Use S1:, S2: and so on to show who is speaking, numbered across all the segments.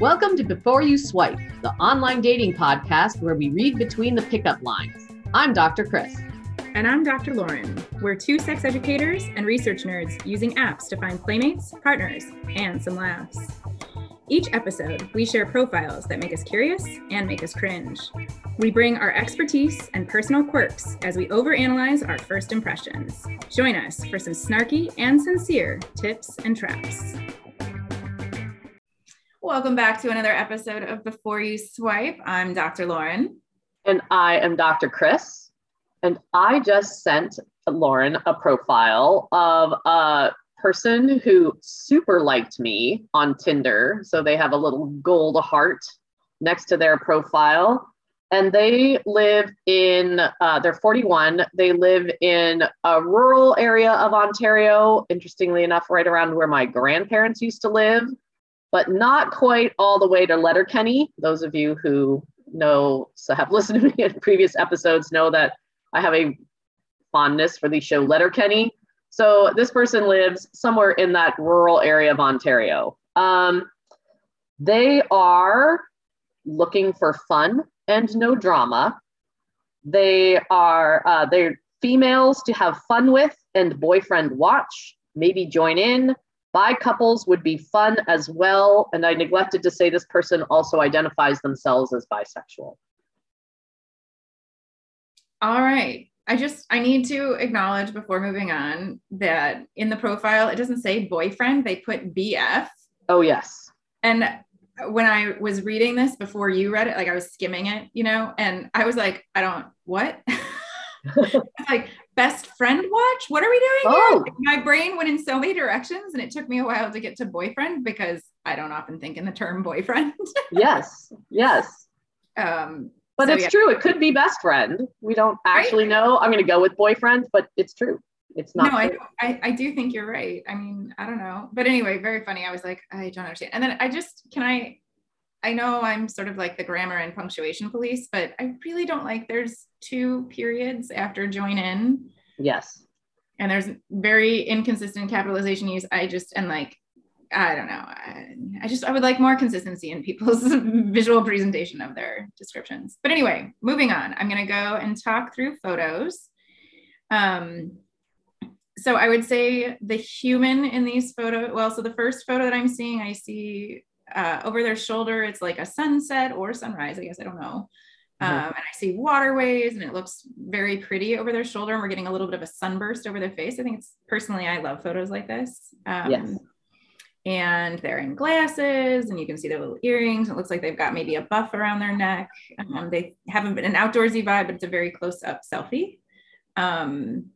S1: Welcome to Before You Swipe, the online dating podcast where we read between the pickup lines. I'm Dr. Chris.
S2: And I'm Dr. Lauren. We're two sex educators and research nerds using apps to find playmates, partners, and some laughs. Each episode, we share profiles that make us curious and make us cringe. We bring our expertise and personal quirks as we overanalyze our first impressions. Join us for some snarky and sincere tips and traps. Welcome back to another episode of Before You Swipe. I'm Dr. Lauren.
S1: And I am Dr. Chris. And I just sent Lauren a profile of a person who super liked me on Tinder. So they have a little gold heart next to their profile. And they live in, uh, they're 41. They live in a rural area of Ontario, interestingly enough, right around where my grandparents used to live but not quite all the way to Letterkenny. Those of you who know, so have listened to me in previous episodes, know that I have a fondness for the show Letterkenny. So this person lives somewhere in that rural area of Ontario. Um, they are looking for fun and no drama. They are uh, they're females to have fun with and boyfriend watch. Maybe join in. Bi couples would be fun as well. And I neglected to say this person also identifies themselves as bisexual.
S2: All right. I just I need to acknowledge before moving on that in the profile it doesn't say boyfriend, they put BF.
S1: Oh yes.
S2: And when I was reading this before you read it, like I was skimming it, you know, and I was like, I don't what? like best friend watch. What are we doing? Oh. My brain went in so many directions and it took me a while to get to boyfriend because I don't often think in the term boyfriend.
S1: yes. Yes. Um, but so it's yeah. true. It could be best friend. We don't actually right? know. I'm going to go with boyfriend, but it's true. It's not.
S2: No, I, I, I do think you're right. I mean, I don't know. But anyway, very funny. I was like, I don't understand. And then I just, can I, I know I'm sort of like the grammar and punctuation police, but I really don't like there's two periods after join in.
S1: Yes.
S2: And there's very inconsistent capitalization use. I just, and like, I don't know. I, I just, I would like more consistency in people's visual presentation of their descriptions. But anyway, moving on, I'm going to go and talk through photos. Um, so I would say the human in these photos, well, so the first photo that I'm seeing, I see uh, over their shoulder, it's like a sunset or sunrise, I guess, I don't know. Mm-hmm. Um, and I see waterways and it looks very pretty over their shoulder. And we're getting a little bit of a sunburst over their face. I think it's personally, I love photos like this. Um, yes. And they're in glasses and you can see their little earrings. It looks like they've got maybe a buff around their neck. Um, they haven't been an outdoorsy vibe, but it's a very close up selfie. Um,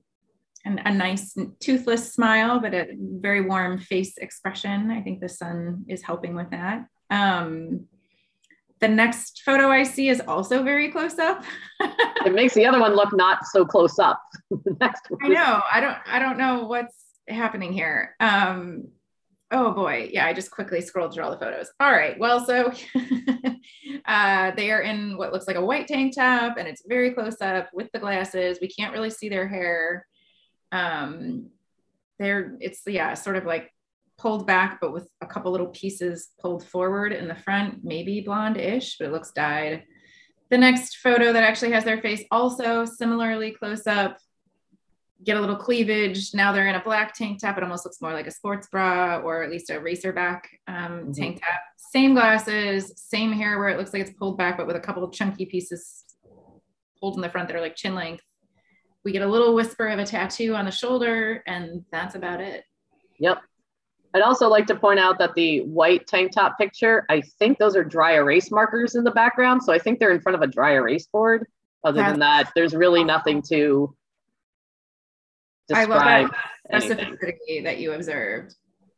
S2: and a nice toothless smile, but a very warm face expression. I think the sun is helping with that. Um, the next photo I see is also very close up.
S1: it makes the other one look not so close up. the
S2: next one. I know. I don't. I don't know what's happening here. Um, oh boy, yeah. I just quickly scrolled through all the photos. All right. Well, so uh, they are in what looks like a white tank top, and it's very close up with the glasses. We can't really see their hair um, they're it's yeah sort of like pulled back but with a couple little pieces pulled forward in the front maybe blonde-ish but it looks dyed. The next photo that actually has their face also similarly close up get a little cleavage. Now they're in a black tank top. It almost looks more like a sports bra or at least a racerback um, mm-hmm. tank top. Same glasses same hair where it looks like it's pulled back but with a couple of chunky pieces pulled in the front that are like chin length we get a little whisper of a tattoo on the shoulder, and that's about it.
S1: Yep. I'd also like to point out that the white tank top picture, I think those are dry erase markers in the background. So I think they're in front of a dry erase board. Other that's than that, there's really nothing to describe. I love
S2: that specificity that you observed.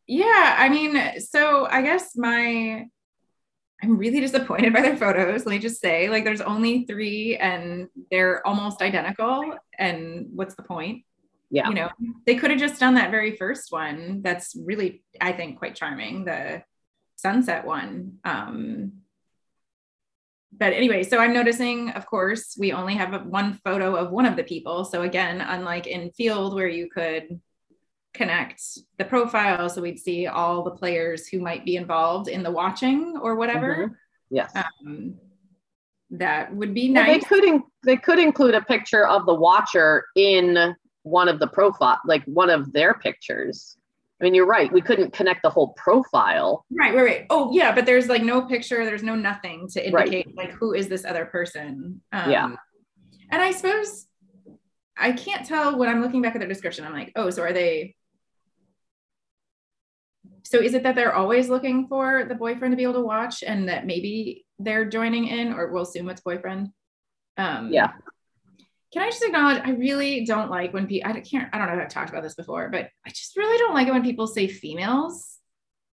S2: Yeah, I mean, so I guess my I'm really disappointed by their photos. Let me just say, like, there's only three and they're almost identical. And what's the point?
S1: Yeah.
S2: You know, they could have just done that very first one. That's really, I think, quite charming. The sunset one. Um, but anyway, so I'm noticing, of course, we only have one photo of one of the people. So again, unlike in Feeld where you could connect the profile so we'd see all the players who might be involved in the watching or whatever.
S1: Mhm. Yes.
S2: Um, that would be
S1: Well, they could in- they could include a picture of the watcher in one of the profile, like one of their pictures. I mean, you're right. We couldn't connect the whole profile.
S2: Right, right, right. Oh, yeah, but there's like no picture, there's no nothing to
S1: Right.
S2: indicate like who is this other person. Um,
S1: Yeah.
S2: And I suppose I can't tell when I'm looking back at their description. I'm like, oh, so are they? So is it that they're always looking for the boyfriend to be able to watch, and that maybe they're joining in, or we'll assume it's boyfriend? Um,
S1: Yeah.
S2: Can I just acknowledge I really don't like when people I can't I don't know if I've talked about this before, but I just really don't like it when people say females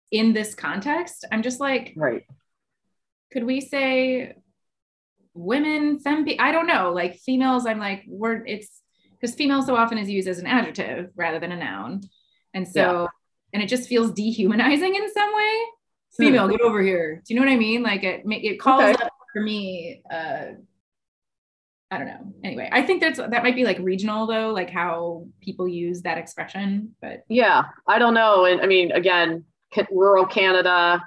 S2: in this context. I'm just like,
S1: Right.
S2: could we say women, femme? I don't know. Like females, I'm like, we're it's because female so often is used as an adjective rather than a noun. And so, and it just feels dehumanizing in some way. Female, get over here. Do you know what I mean? Like it, it calls
S1: Okay.
S2: up for me. Uh, I don't know. Anyway, I think that's that might be like regional though, like how people use that expression. But
S1: Yeah. I don't know. And I mean, again, rural Canada,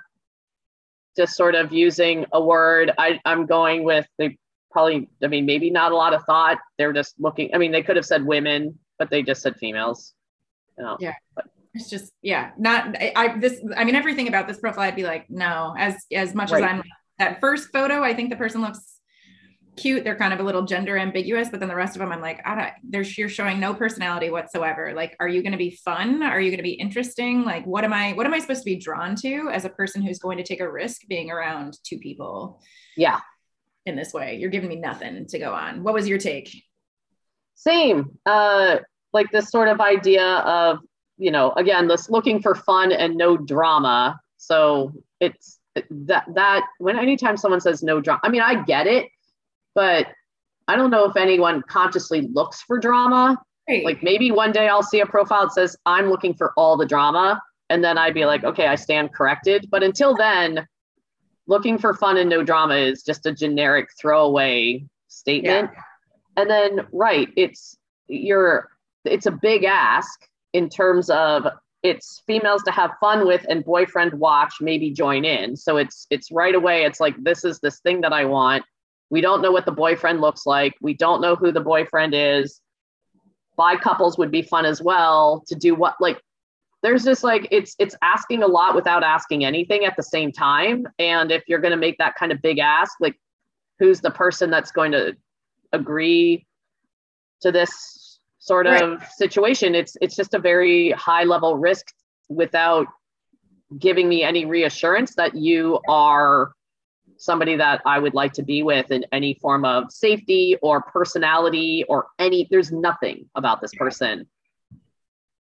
S1: just sort of using a word. I, I'm going with they probably, I mean, maybe not a lot of thought. They're just looking. I mean, they could have said women, but they just said females. You know,
S2: it's just yeah, not I, I this. I mean, everything about this profile, I'd be like, no. As as much
S1: Right.
S2: as I'm that first photo, I think the person looks cute. They're kind of a little gender ambiguous, but then the rest of them, I'm like, I don't. There's you're showing no personality whatsoever. Like, are you going to be fun? Are you going to be interesting? Like, what am I? What am I supposed to be drawn to as a person who's going to take a risk being around two people
S1: yeah.
S2: in this way? You're giving me nothing to go on. What was your take?
S1: Same. Uh, like this sort of idea of, you know, again, this looking for fun and no drama. So it's that that when anytime someone says no drama, I mean, I get it, but I don't know if anyone consciously looks for drama.
S2: Right.
S1: Like maybe one day I'll see a profile that says I'm looking for all the drama, and then I'd be like, okay, I stand corrected. But until then, looking for fun and no drama is just a generic throwaway statement. And then right, it's you're it's a big ask in terms of it's females to have fun with and boyfriend watch maybe join in. So it's it's right away it's like this is this thing that i want. We don't know what the boyfriend looks like. We don't know who the boyfriend is. Bi couples would be fun as well to do what like there's just like it's it's asking a lot without asking anything at the same time. And if you're going to make that kind of big ask like who's the person that's going to agree to this sort
S2: Right.
S1: of situation. It's it's just a very high level risk without giving me any reassurance that you are somebody that I would like to be with in any form of safety or personality or any there's nothing about this person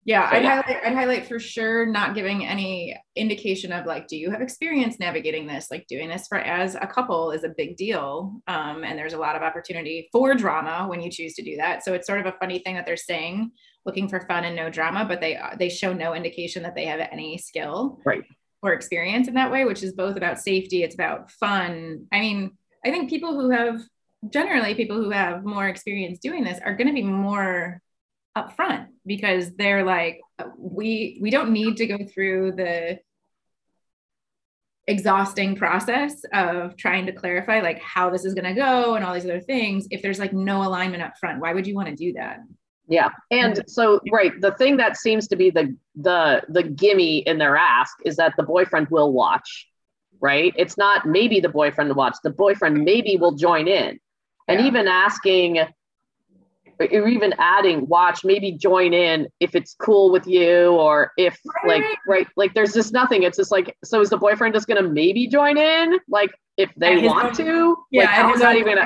S2: Yeah,
S1: So,
S2: I'd
S1: yeah.
S2: highlight I'd highlight for sure not giving any indication of like, do you have experience navigating this? Like doing this for as a couple is a big deal. Um, and there's a lot of opportunity for drama when you choose to do that. So it's sort of a funny thing that they're saying, looking for fun and no drama, but they they show no indication that they have any skill
S1: Right.
S2: or experience in that way, which is both about safety, it's about fun. I mean, I think people who have generally people who have more experience doing this are going to be more upfront because they're like we we don't need to go through the exhausting process of trying to clarify like how this is going to go and all these other things if there's like no alignment up front why would you want to do that
S1: Yeah. And so right, the thing that seems to be the the the gimme in their ask is that the boyfriend will watch. Right? It's not maybe the boyfriend will watch. The boyfriend maybe will join in. And
S2: Yeah.
S1: even asking or even adding watch maybe join in if it's cool with you or if
S2: Right,
S1: like
S2: right.
S1: like there's just nothing. It's just like so is the boyfriend just gonna maybe join in? Like if they want
S2: own-
S1: to? Like
S2: at his
S1: that even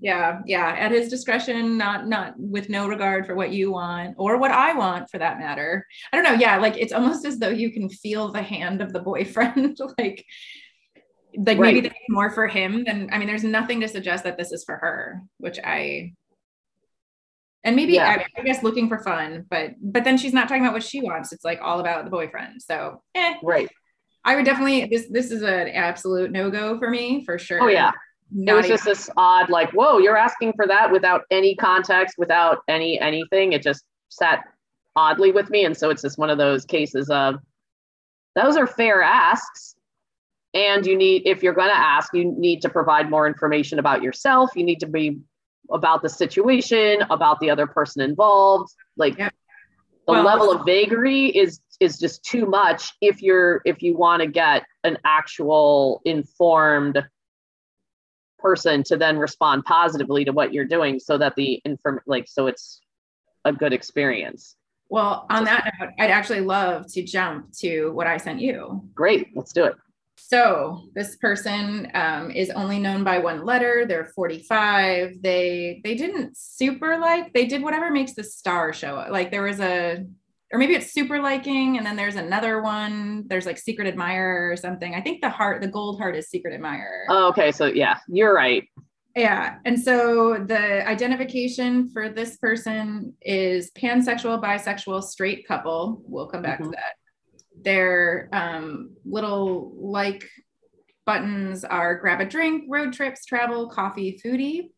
S2: yeah yeah at his discretion not not with no regard for what you want or what i want for that matter. I don't know yeah like it's almost as though you can feel the hand of the boyfriend like like maybe
S1: Right.
S2: that's more for him than i mean there's nothing to suggest that this is for her which i and maybe
S1: Yeah.
S2: I, I guess looking for fun but but then she's not talking about what she wants it's like all about the boyfriend so eh,
S1: right
S2: i would definitely this this is an absolute no-go for me for sure
S1: oh yeah it was
S2: even-
S1: just this odd like whoa you're asking for that without any context without any anything it just sat oddly with me. And so it's just one of those cases of those are fair asks. And you need, if you're going to ask, you need to provide more information about yourself. You need to be about the situation, about the other person involved. Like the well, level of vagary is is just too much if you're if you want to get an actual informed person to then respond positively to what you're doing so that the inform like so it's a good experience.
S2: Well on that note i'd actually love to jump to what i sent you.
S1: Great let's do it
S2: so this person um, is only known by one letter. They're 45 they they didn't super like they did whatever makes the star show like there was a or maybe it's super liking and then there's another one. There's like secret admirer or something. I think the heart the gold heart is secret admirer.
S1: Oh, okay. So yeah you're right.
S2: Yeah. And so the identification for this person is pansexual bisexual straight couple. We'll come back mm-hmm. to that their um, little like buttons are grab a drink road trips travel coffee foodie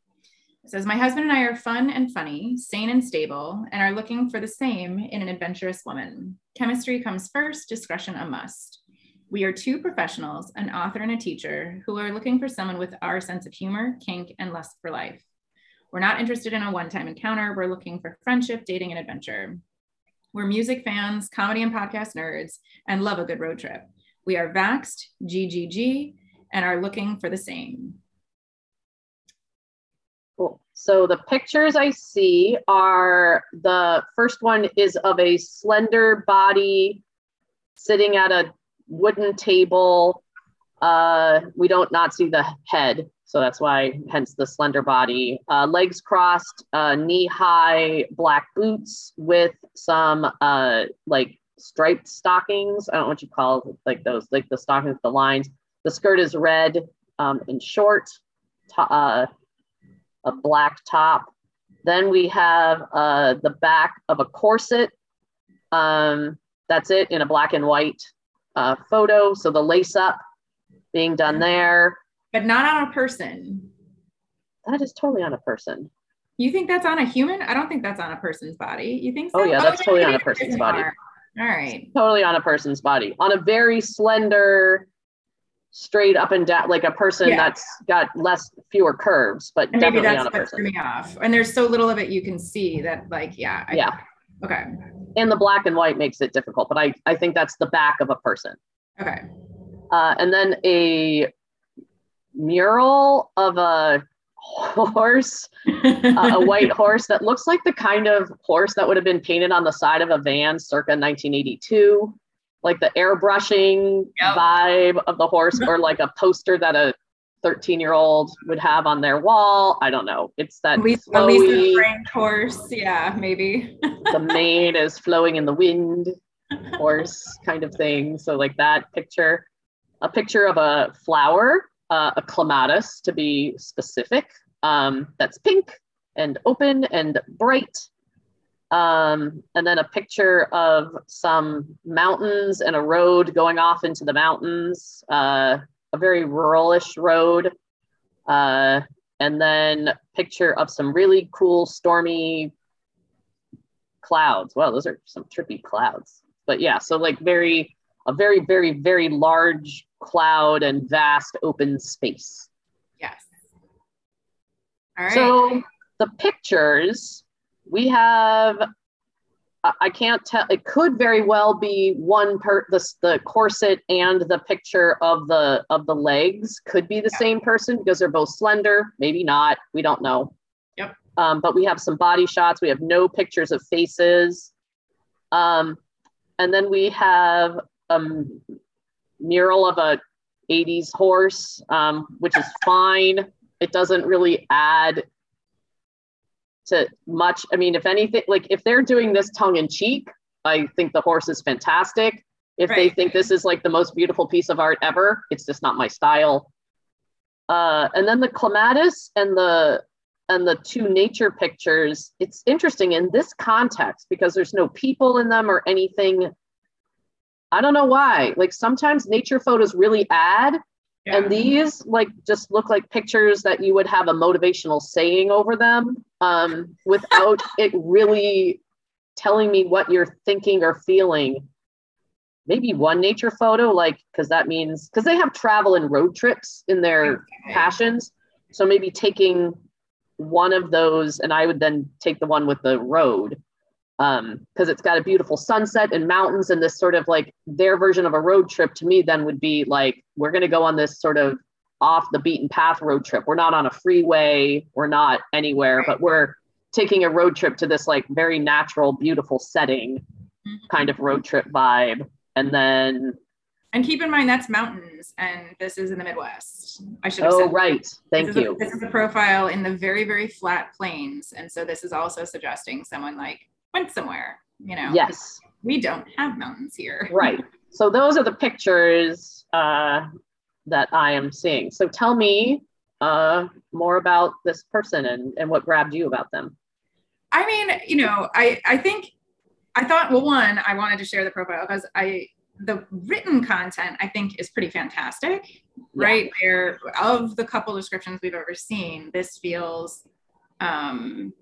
S2: it says, My husband and I are fun and funny, sane and stable, and are looking for the same in an adventurous woman. Chemistry comes first, discretion a must. We are two professionals, an author and a teacher, who are looking for someone with our sense of humor, kink, and lust for life. We're not interested in a one time encounter. We're looking for friendship, dating, and adventure. We're music fans, comedy and podcast nerds, and love a good road trip. We are vaxxed, GGG, and are looking for the same.
S1: Cool. So the pictures I see are the first one is of a slender body sitting at a wooden table. Uh, we don't not see the head, so that's why hence the slender body. Uh, legs crossed, uh, knee high black boots with some uh, like striped stockings. I don't know what you call it, like those, like the stockings the lines. The skirt is red um, and short. Uh, a black top. Then we have the back of a corset. Um, that's it in a black and white photo. So the lace up being done there.
S2: But not on a person.
S1: That is totally on a person.
S2: You think that's on a human? I don't think that's on a person's body. You think oh, so?
S1: Oh, yeah, that's oh, totally on a person's body.
S2: All right.
S1: Totally on a person's body. On a very slender, straight up and down, like a person yeah. that's got less fewer curves, but and maybe that's what threw
S2: me off. And there's so little of it you can see that, like, yeah,
S1: I, yeah,
S2: okay.
S1: And the black and white makes it difficult, but I I think that's the back of a person.
S2: Okay.
S1: Uh, and then a mural of a horse, uh, a white horse that looks like the kind of horse that would have been painted on the side of a van circa 1982 like the airbrushing yep. vibe of the horse or like a poster that a 13 year old would have on their wall. I don't know. It's that
S2: at least, at least horse. Yeah, maybe.
S1: the mane is flowing in the wind, horse kind of thing. So like that picture, a picture of a flower, uh, a clematis to be specific, um, that's pink and open and bright um, and then a picture of some mountains and a road going off into the mountains, uh, a very ruralish road. Uh, and then picture of some really cool stormy clouds. Wow, those are some trippy clouds. But yeah, so like very, a very, very, very large cloud and vast open space.
S2: Yes. All right.
S1: So the pictures we have I can't tell. It could very well be one per the, the corset and the picture of the of the legs could be the yeah. same person because they're both slender. Maybe not. We don't know.
S2: Yep.
S1: Um, but we have some body shots. We have no pictures of faces. Um, and then we have a mural of a 80s horse, um, which is fine. It doesn't really add to much. I mean, if anything, like if they're doing this tongue in cheek, I think the horse is fantastic. If right. they think this is like the most beautiful piece of art ever, it's just not my style. Uh, and then the clematis and the and the two nature pictures, it's interesting in this context because there's no people in them or anything. I don't know why. Like sometimes nature photos really add, yeah. And these like just look like pictures that you would have a motivational saying over them um, without it really telling me what you're thinking or feeling. Maybe one nature photo, like, because that means, because they have travel and road trips in their
S2: Okay.
S1: passions. So maybe taking one of those, and I would then take the one with the road um because it's got a beautiful sunset and mountains and this sort of like their version of a road trip to me then would be like we're going to go on this sort of off the beaten path road trip we're not on a freeway we're not anywhere
S2: Right.
S1: but we're taking a road trip to this like very natural beautiful setting
S2: Mhm.
S1: kind of road trip vibe and then
S2: And keep in mind that's mountains, and this is in the Midwest. I should have
S1: oh
S2: said.
S1: right thank
S2: this is
S1: you
S2: A, this is a profile in the very, very flat plains, and so this is also suggesting someone like went somewhere. You know,
S1: yes
S2: we don't have mountains here.
S1: right so those are the pictures uh that i am seeing so tell me uh more about this person and and what grabbed you about them
S2: I mean, you know, I I think I thought well, one, I wanted to share the profile because I the written content I think is pretty fantastic, right? Where of the couple descriptions we've ever seen, this feels um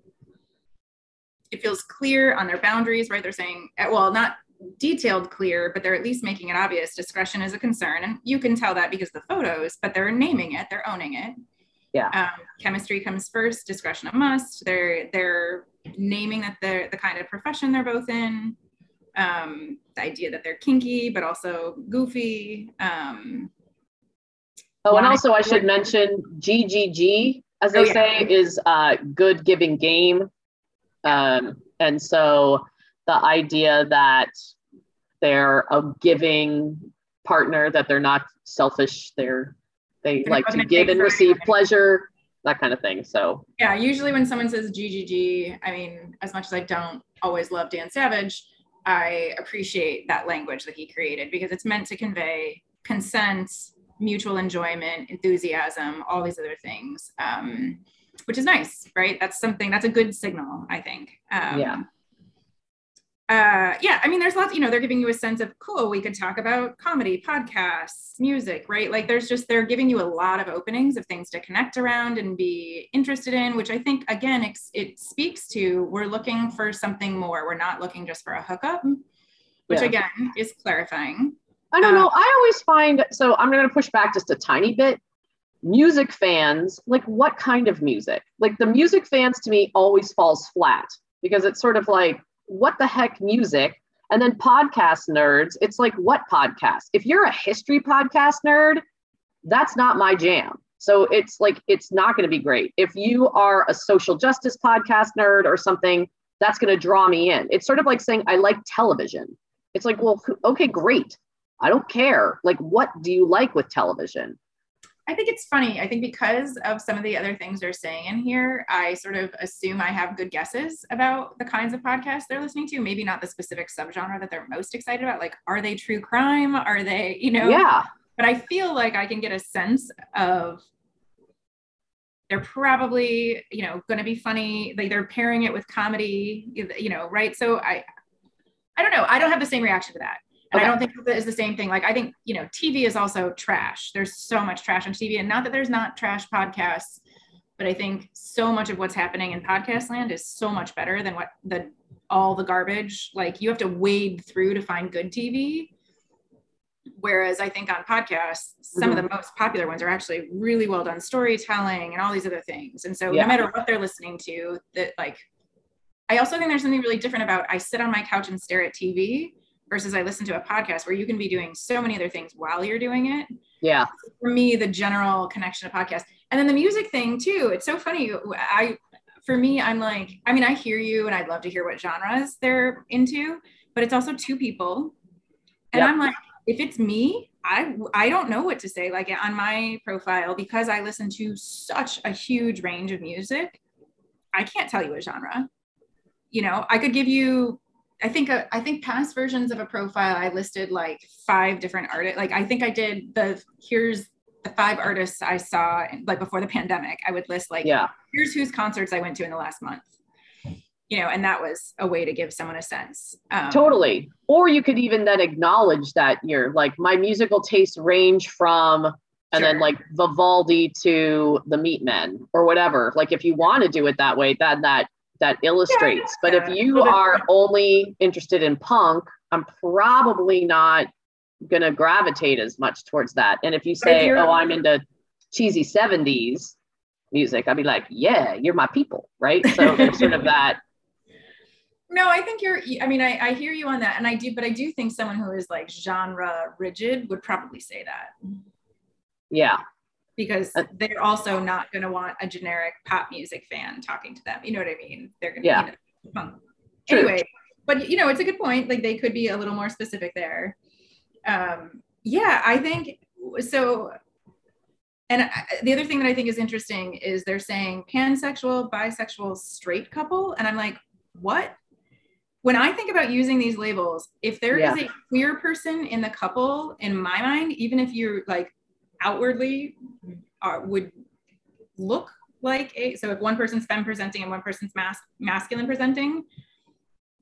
S2: it feels clear on their boundaries, right? They're saying, eh, well, not detailed clear, but they're at least making it obvious. Discretion is a concern. And you can tell that because the photos, but they're naming it, they're owning it.
S1: Yeah.
S2: Um, chemistry comes first, discretion a must. They're they're naming that they're the kind of profession they're both in. Um, the idea that they're kinky, but also goofy. Um,
S1: Oh, and also I should mention GGG, as they
S2: Oh, yeah.
S1: say, is uh, good giving game. Um, and so the idea that they're a giving partner, that they're not selfish, they're they
S2: They're
S1: like to give and receive pleasure, that kind of thing. So
S2: yeah, usually when someone says GGG, I mean, as much as I don't always love Dan Savage, I appreciate that language that he created because it's meant to convey consent, mutual enjoyment, enthusiasm, all these other things, um, which is nice, right? That's something that's a good signal, I think. Um,
S1: Yeah.
S2: Uh, yeah, I mean, there's lots, you know, they're giving you a sense of cool. We could talk about comedy, podcasts, music, right? Like, there's just, they're giving you a lot of openings of things to connect around and be interested in, which I think, again, it, it speaks to we're looking for something more. We're not looking just for a hookup, which
S1: Yeah.
S2: again is clarifying.
S1: I don't
S2: Uh,
S1: know. I always find so I'm going to push back just a tiny bit. Music fans, like what kind of music? Like the music fans to me always falls flat because it's sort of like what the heck music? And then podcast nerds, it's like what podcast? If you're a history podcast nerd, that's not my jam. So it's like it's not going to be great. If you are a social justice podcast nerd or something, that's going to draw me in. It's sort of like saying I like television. It's like, well, okay, great. I don't care. Like, what do you like with television?
S2: I think it's funny. I think because of some of the other things they're saying in here, I sort of assume I have good guesses about the kinds of podcasts they're listening to. Maybe not the specific subgenre that they're most excited about. Like, are they true crime? Are they, you know?
S1: Yeah.
S2: But I feel like I can get a sense of they're probably, you know, going to be funny. Like they're pairing it with comedy, you know, right? So I, I don't know. I don't have the same reaction to that. And I don't think that is the same thing. Like I think, you know, TV is also trash. There's so much trash on TV and not that there's not trash podcasts, but I think so much of what's happening in podcast land is so much better than what the all the garbage. Like you have to wade through to find good TV. Whereas I think on podcasts, some of the mm-hmm. most popular ones are actually really well done storytelling and all these other things. And so
S1: Yeah.
S2: no matter what they're listening to, that like I also think there's something really different about I sit on my couch and stare at TV versus I listen to a podcast where you can be doing so many other things while you're doing it.
S1: Yeah.
S2: For me, the general connection to podcast. And then the music thing too. It's so funny. I for me, I'm like, I mean, I hear you and I'd love to hear what genres they're into, but it's also two people. And
S1: Yep.
S2: I'm like, if it's me, I I don't know what to say. Like on my profile, because I listen to such a huge range of music, I can't tell you a genre. You know, I could give you. I think uh, I think past versions of a profile I listed like five different artists. Like I think I did the here's the five artists I saw like before the pandemic. I would list like
S1: Yeah.
S2: here's whose concerts I went to in the last month. You know, and that was a way to give someone a sense. Um,
S1: Totally. Or you could even then acknowledge that you're like, my musical tastes range from, and then like Vivaldi to the Meatmen or whatever. Like, if you want to do it that way, then that that illustrates. but if you are only interested in punk, I'm probably not gonna gravitate as much towards that. And if you
S2: But if
S1: say, "Oh, I'm into cheesy '70s music," I'd be like, "Yeah, you're my people," right? So there's sort of that.
S2: No, I think you're. I mean, I, I hear you on that, and I do, but I do think someone who is like genre rigid would probably say that
S1: Yeah,
S2: because
S1: Uh,
S2: they're also not going to want a generic pop music fan talking to them. You know what I mean? They're going to.
S1: Yeah.
S2: You know, punk.
S1: True.
S2: Anyway, but you know, it's a good point. Like they could be a little more specific there. Um, yeah, I think so. And I, the other thing that I think is interesting is they're saying pansexual, bisexual, straight couple, and I'm like, what? When I think about using these labels, if there is
S1: Yeah.
S2: a queer person in the couple, in my mind, even if you're like outwardly are, would look like a so if one person's femme presenting and one person's mas- masculine presenting,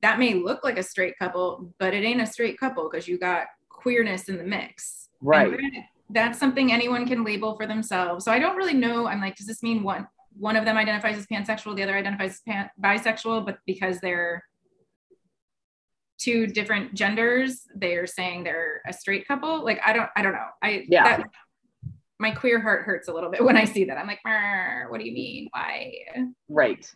S2: that may look like a straight couple, but it ain't a straight couple because you got queerness in the mix.
S1: Right.
S2: that's something anyone can label for themselves. So I don't really know. I'm like, does this mean one one of them identifies as pansexual, the other identifies as pan- bisexual, but because they're two different genders, they're saying they're a straight couple? Like I don't I don't know. I
S1: Yeah.
S2: that, my queer heart hurts a little bit when I see that. I'm like, what do you mean? Why?
S1: Right.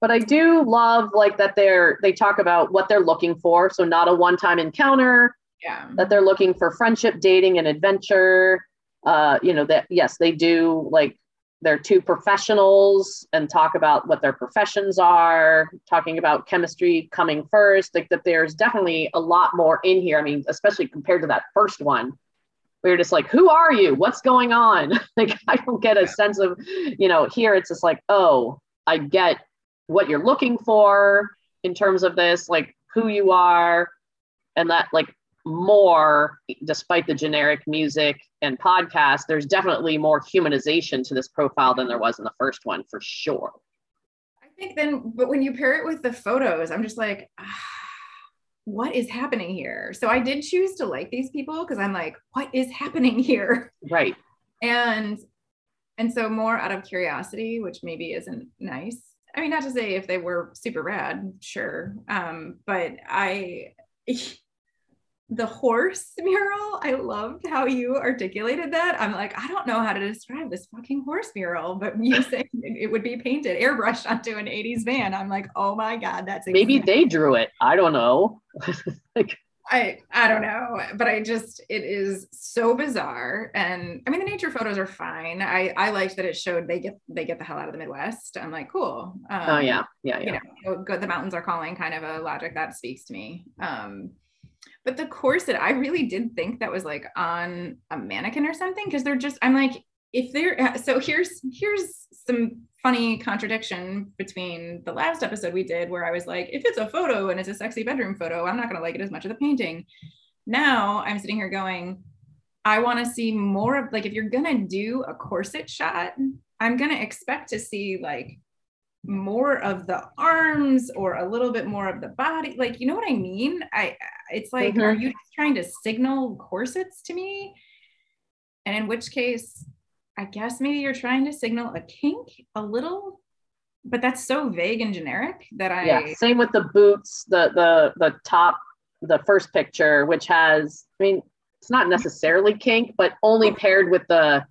S1: But I do love like that they're they talk about what they're looking for. So not a one-time encounter,
S2: Yeah.
S1: that they're looking for friendship, dating, and adventure. Uh, you know, that yes, they do like they're two professionals and talk about what their professions are, talking about chemistry coming first. Like that there's definitely a lot more in here. I mean, especially compared to that first one. We are just like, who are you? What's going on? like, I don't get a sense of, you know, here it's just like, oh, I get what you're looking for in terms of this, like who you are, and that like more, despite the generic music and podcast, there's definitely more humanization to this profile than there was in the first one for sure.
S2: I think then, but when you pair it with the photos, I'm just like, ah, what is happening here? So I did choose to like these people because I'm like, what is happening here?
S1: Right.
S2: And and so more out of curiosity, which maybe isn't nice. I mean, not to say if they were super rad, sure. Um, but I the horse mural, I loved how you articulated that. I'm like, I don't know how to describe this fucking horse mural, but you say it would be painted, airbrushed onto an 80s van. I'm like, oh my God, that's
S1: Maybe they drew it. I don't know. like,
S2: I I don't know, but I just it is so bizarre. And I mean the nature photos are fine. I I liked that it showed they get they get the hell out of the Midwest. I'm like, cool. Um,
S1: oh yeah, yeah, yeah.
S2: You know, good the mountains are calling kind of a logic that speaks to me. Um but the corset, I really did think that was like on a mannequin or something because they're just I'm like if they're uh, so here's here's some funny contradiction between the last episode we did where I was like, if it's a photo and it's a sexy bedroom photo, I'm not going to like it as much as the painting. Now I'm sitting here going, I want to see more of like, if you're going to do a corset shot, I'm going to expect to see like more of the arms or a little bit more of the body. Like, you know what I mean? I, it's like,
S1: Mhm.
S2: are you trying to signal corsets to me? And in which case, I guess maybe you're trying to signal a kink a little, but that's so vague and generic that I
S1: yeah same with the boots the the the top the first picture which has i mean it's not necessarily kink but only paired with the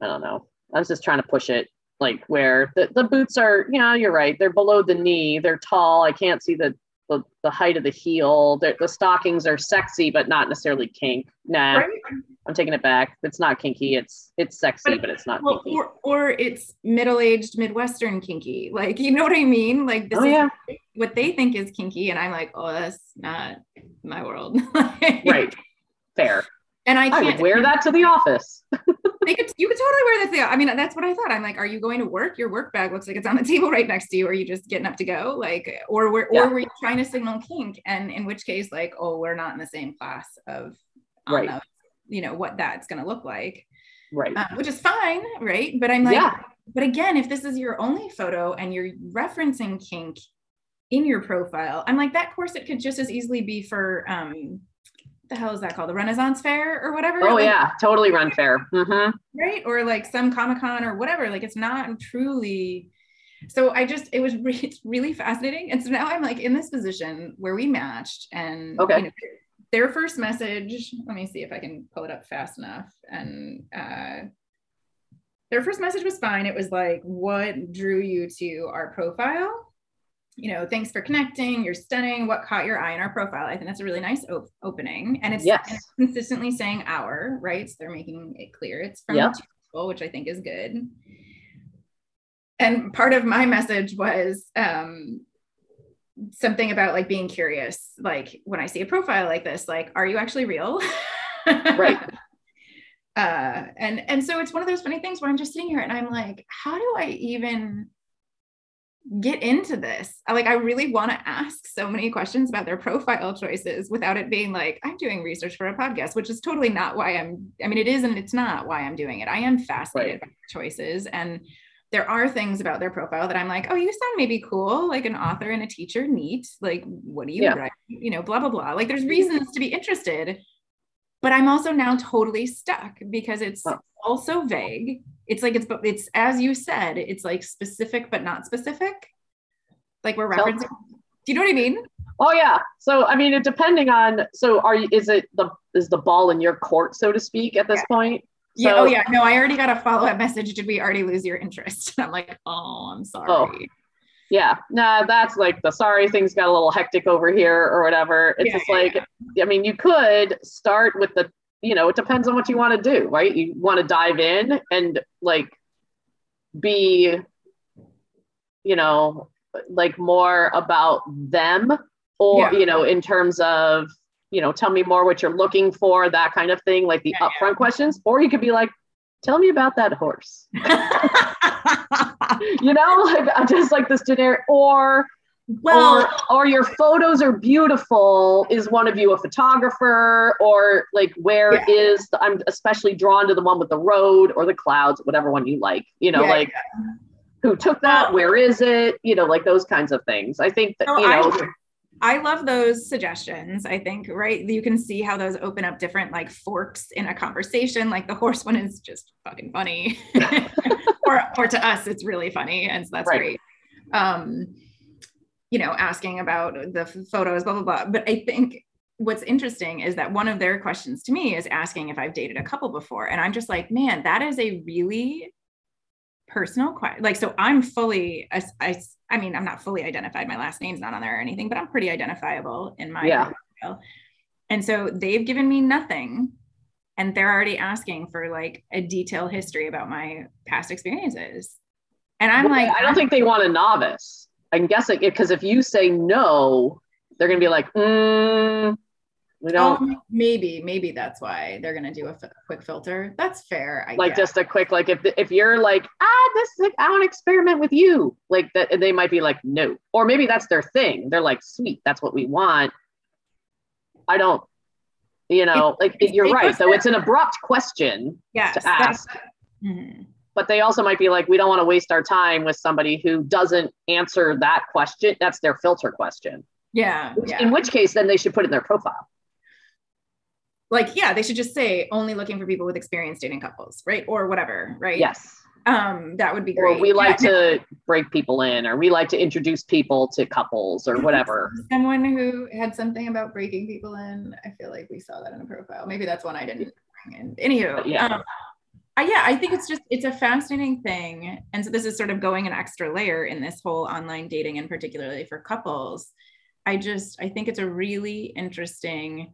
S1: i don't know i was just trying to push it like where the, the boots are you know you're right they're below the knee they're tall i can't see the the, the height of the heel They're, the stockings are sexy but not necessarily kink nah
S2: right?
S1: i'm taking it back it's not kinky it's it's sexy
S2: But-
S1: it's not
S2: Well,
S1: kinky
S2: or, or it's middle-aged Midwestern kinky. Like, you know what I mean? Like this
S1: oh
S2: is
S1: yeah
S2: what they think is kinky. And I'm like, oh, that's not my world.
S1: right fair
S2: And I
S1: i
S2: can't
S1: would wear that to the office
S2: they could, you could totally wear that thing. I mean, that's what I thought. I'm like, are you going to work? Your work bag looks like it's on the table right next to you. Or are you just getting up to go? Like, or were,
S1: Yeah.
S2: or were you trying to signal kink? And in which case, like, oh, we're not in the same class of,
S1: Right.
S2: know, you know, what that's going to look like,
S1: right
S2: uh, which is fine. Right. But I'm like,
S1: Yeah.
S2: but again, if this is your only photo and you're referencing kink in your profile, I'm like, that corset could just as easily be for, um, the hell is that called? The Renaissance Fair or whatever?
S1: Oh
S2: Like,
S1: yeah, totally Ren fair. hmm
S2: right or like some comic-con or whatever like it's not truly so I just it was re- it's really fascinating, and so now I'm like in this position where we matched, and
S1: Okay.
S2: you know, their first message. Let me see if I can pull it up fast enough, and uh, their first message was fine. It was like, "What drew you to our profile?" You know, thanks for connecting. You're stunning. What caught your eye in our profile? I think that's a really nice op- opening, and it's,
S1: Yes.
S2: and it's consistently saying "our," right? So they're making it clear it's from
S1: Yep.
S2: two people, which I think is good and part of my message was um, something about like being curious like when i see a profile like this like are you actually real
S1: Right.
S2: uh and and so it's one of those funny things where i'm just sitting here and i'm like how do i even get into this like i really want to ask so many questions about their profile choices without it being like i'm doing research for a podcast which is totally not why i'm i mean it is and it's not why i'm doing it i am fascinated by their choices and there are things about their profile that I'm like, oh, you sound maybe cool, like an author and a teacher, neat. Like, what do you
S1: Yeah.
S2: write? You know, blah, blah, blah. Like, there's reasons to be interested. But I'm also now totally stuck because it's
S1: Oh.
S2: also vague. It's like, it's, it's as you said, it's like specific, but not specific. Like, we're referencing. Do you know what I mean?
S1: Oh yeah. So I mean, it depending on. So are you? Is it the is the ball in your court, so to speak, at this point?
S2: yeah. Oh, yeah. No, I already got a follow up message. Did we already lose your interest? I'm like, oh, I'm oh. sorry.
S1: Yeah. Nah, that's like the sorry things got a little hectic over here or whatever. It's
S2: Yeah,
S1: just
S2: yeah,
S1: like, I mean, you could start with the. You know, it depends on what you want to do, right? You want to dive in and like be, you know, like more about them or
S2: Yeah.
S1: you know in terms of you know tell me more what you're looking for that kind of thing like the
S2: Yeah,
S1: upfront questions or you could be like tell me about that horse you know like I'm just like this generic or
S2: well,
S1: or or your photos are beautiful is one of you a photographer or like where
S2: Yeah.
S1: is the, i'm especially drawn to the one with the road or the clouds whatever one you like you know
S2: Yeah,
S1: like who took that where is it you know like those kinds of things i think that
S2: So
S1: you
S2: I-
S1: know
S2: I love those suggestions. I think, right? You can see how those open up different like forks in a conversation. Like the horse one is just fucking funny. or or to us, it's really funny. And so that's
S1: Right.
S2: great. Um, you know, asking about the photos, blah, blah, blah. But I think what's interesting is that one of their questions to me is asking if I've dated a couple before. And I'm just like, man, that is a really personal question. Like, so I'm fully, I, I, I mean, I'm not fully identified. My last name's not on there or anything, but I'm pretty identifiable in my
S1: Yeah.
S2: profile. And so they've given me nothing. And they're already asking for like a detailed history about my past experiences. And I'm
S1: Well,
S2: like,
S1: I don't think they want a novice. I'm guessing because if you say no, they're gonna be like, mm, we don't
S2: oh, maybe, maybe that's why they're gonna do a f- quick filter. That's fair. I
S1: like
S2: guess.
S1: just a quick like if if you're like ah this is I want to experiment with you like that they might be like no or maybe that's their thing. They're like sweet that's what we want. I don't. You know, like
S2: it's-
S1: you're right so. It's an abrupt question
S2: yes,
S1: to ask.
S2: Mhm.
S1: but they also might be like, we don't want to waste our time with somebody who doesn't answer that question. That's their filter question.
S2: Yeah,
S1: Which-
S2: yeah.
S1: In which case, then they should put it in their profile.
S2: like yeah they should just say only looking for people with experience dating couples right or whatever right
S1: Yes.
S2: Um that would be great.
S1: Or we like
S2: Yeah,
S1: to break people in, or we like to introduce people to couples, or whatever.
S2: someone who had something about breaking people in i feel like we saw that in a profile. Maybe that's one i didn't bring in. Anywho
S1: But yeah.
S2: um, I, yeah i think it's just it's a fascinating thing. And so this is sort of going an extra layer in this whole online dating and particularly for couples. I just i think it's a really interesting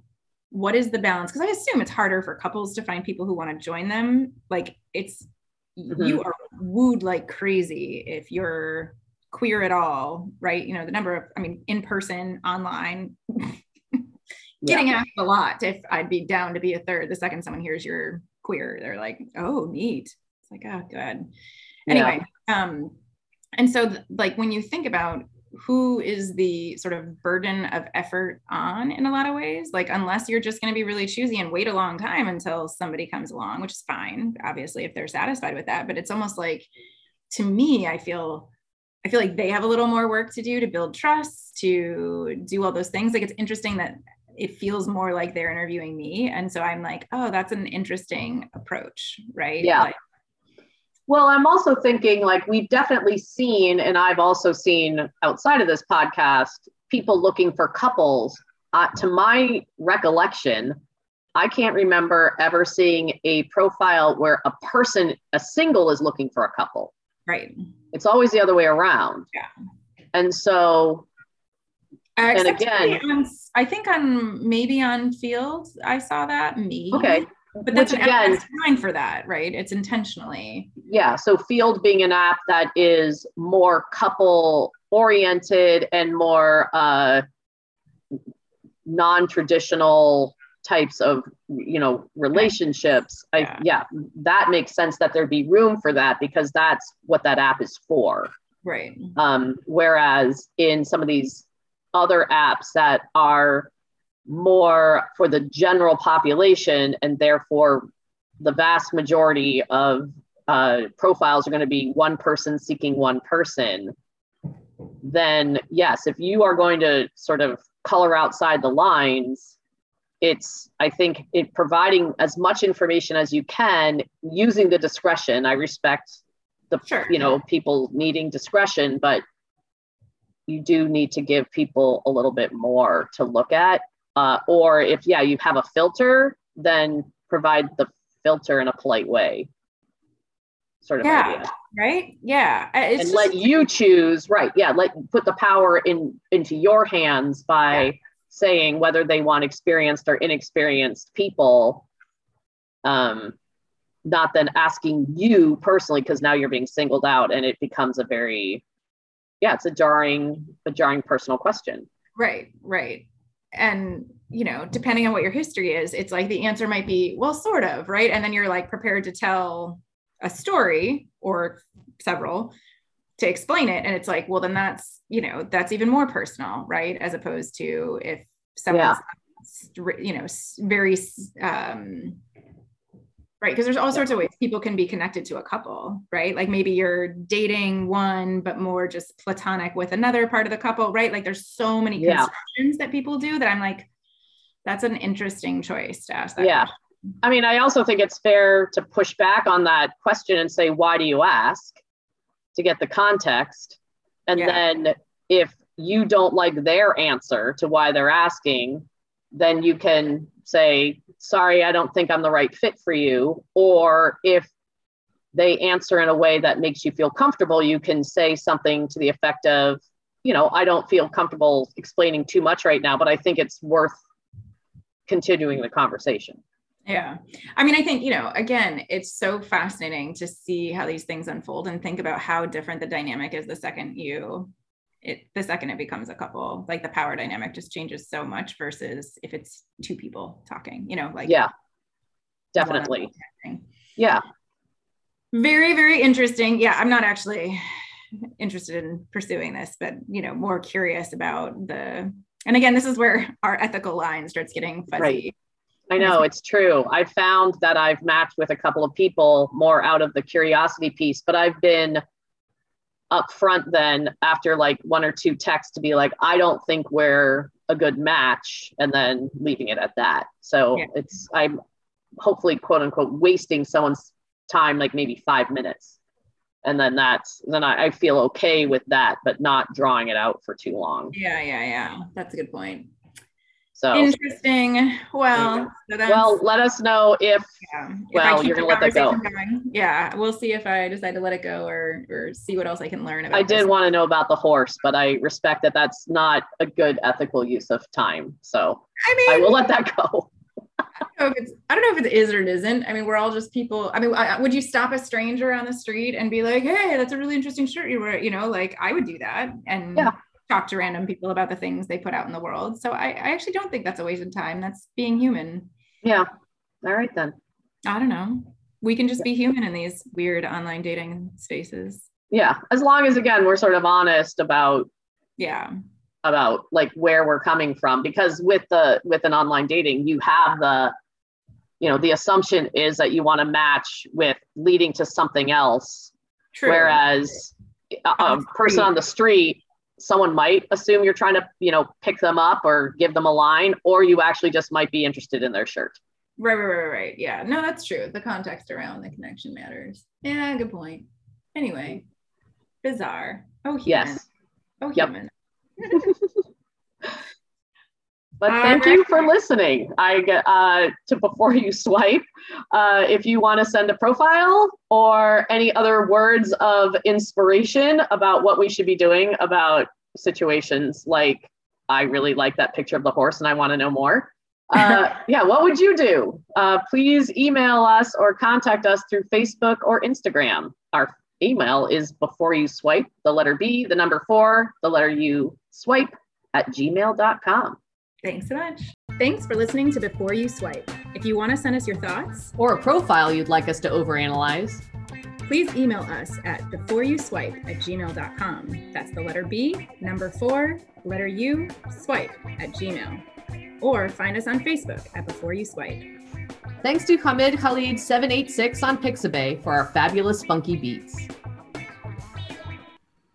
S2: what is the balance? Because i assume it's harder for couples to find people who want to join them. Like it's you are wooed like crazy if you're queer at all right? You know the number of i mean in person online getting asked a lot if i'd be down to be a third the second someone hears you're queer. They're like oh neat. It's like oh good. Anyway um and so th- like when you think about who is the sort of burden of effort on in a lot of ways? Like unless you're just going to be really choosy and wait a long time until somebody comes along which is fine obviously if they're satisfied with that but it's almost like to me i feel i feel like they have a little more work to do to build trust to do all those things. Like it's interesting that it feels more like they're interviewing me and so i'm like oh that's an interesting approach right?
S1: Yeah.
S2: Like,
S1: Well, I'm also thinking like we've definitely seen, and I've also seen outside of this podcast, people looking for couples. Uh, to my recollection, I can't remember ever seeing a profile where a person, a single, is looking for a couple.
S2: Right.
S1: It's always the other way around.
S2: Yeah.
S1: And so,
S2: Uh,
S1: And again-
S2: on, I think on maybe on Feeld I saw that maybe.
S1: okay,
S2: but that's
S1: which
S2: an app
S1: again-
S2: that's designed for that, right? It's intentionally.
S1: yeah. So, Feeld being an app that is more couple oriented and more uh, non traditional types of you know relationships i
S2: Yeah.
S1: yeah that makes sense that there'd be room for that because that's what that app is for
S2: Right.
S1: um, whereas in some of these other apps that are more for the general population and therefore the vast majority of uh, profiles are going to be one person seeking one person then yes if you are going to sort of color outside the lines it's i think it providing as much information as you can using the discretion i respect the
S2: Sure.
S1: you know people needing discretion but you do need to give people a little bit more to look at uh, or if yeah you have a filter then provide the filter in a polite way sort of
S2: Yeah.
S1: idea
S2: Right. Yeah. Uh, It's
S1: and
S2: just,
S1: let you choose right yeah let put the power in into your hands by saying whether they want experienced or inexperienced people um not then asking you personally because now you're being singled out and it becomes a very yeah it's a jarring a jarring personal question
S2: Right, right. And, you know, depending on what your history is, it's like the answer might be, well, sort of, right? And then you're like prepared to tell a story or several to explain it. And it's like, well, then that's, you know, that's even more personal, right? As opposed to if someone's, you know, very, um, right because there's all sorts of ways people can be connected to a couple right like maybe you're dating one but more just platonic with another part of the couple right like there's so many
S1: Yeah.
S2: constructions that people do that i'm like that's an interesting choice to ask that
S1: Yeah.
S2: question.
S1: i mean i also think it's fair to push back on that question and say why do you ask to get the context and
S2: Yeah.
S1: then if you don't like their answer to why they're asking then you can say sorry i don't think i'm the right fit for you or if they answer in a way that makes you feel comfortable you can say something to the effect of you know i don't feel comfortable explaining too much right now but i think it's worth continuing the conversation
S2: Yeah. I mean, I think, you know, again, it's so fascinating to see how these things unfold and think about how different the dynamic is the second you it the second it becomes a couple. Like the power dynamic just changes so much versus if it's two people talking, you know, like
S1: yeah definitely yeah
S2: Very, very interesting. Yeah, I'm not actually interested in pursuing this, but you know, more curious about the and again, this is where our ethical line starts getting fuzzy.
S1: Right. I know it's true. I've found that I've matched with a couple of people more out of the curiosity piece, but I've been upfront then after like one or two texts to be like, I don't think we're a good match, and then leaving it at that. So
S2: Yeah.
S1: it's, I'm hopefully, quote unquote, wasting someone's time, like maybe five minutes. And then that's, then I, I feel okay with that, but not drawing it out for too long.
S2: Yeah, yeah, yeah. That's a good point.
S1: So,
S2: Interesting. Well, so
S1: well, let us know if
S2: yeah. If
S1: well, you're gonna let that go.
S2: Going, yeah, we'll see if I decide to let it go or or see what else I can learn about.
S1: I did want to know about the horse, but I respect that that's not a good ethical use of time. So
S2: I mean,
S1: I will let that go.
S2: I don't know if it's I don't know if it is or it isn't. I mean, we're all just people. I mean, I, would you stop a stranger on the street and be like, "Hey, that's a really interesting shirt you wear"? You know, like I would do that and
S1: Yeah.
S2: Talk to random people about the things they put out in the world. So I, I actually don't think that's a waste of time. That's being human.
S1: Yeah. All right then.
S2: I don't know. We can just be human in these weird online dating spaces.
S1: Yeah. As long as again we're sort of honest about
S2: Yeah.
S1: about like where we're coming from because with the with an online dating you have the you know the assumption is that you want to match with leading to something else
S2: True.
S1: whereas uh, a,
S2: a
S1: person on the street someone might assume you're trying to you know pick them up or give them a line or you actually just might be interested in their shirt
S2: Right, right, right, right. Yeah. No, that's true. The context around the connection matters. Yeah, good point. Anyway, bizarre. Oh, human.
S1: Yes.
S2: Oh,
S1: Yep. But thank you for listening. I get uh, to before you swipe. Uh, if you want to send a profile or any other words of inspiration about what we should be doing about situations like I really like that picture of the horse and I want to know more. Uh, yeah, what would you do? Uh, please email us or contact us through Facebook or Instagram. Our email is before you swipe the letter B, the number four, the letter U, swipe at gmail.com.
S2: Thanks so much. Thanks for listening to Before You Swipe. If you want to send us your thoughts,
S1: or a profile you'd like us to overanalyze,
S2: please email us at beforeyouswipe at gmail.com. That's the letter B, number four, letter U, swipe at gmail. Or find us on Facebook at Before You Swipe.
S1: thanks to Hamid Khalid786 on Pixabay for our fabulous funky beats.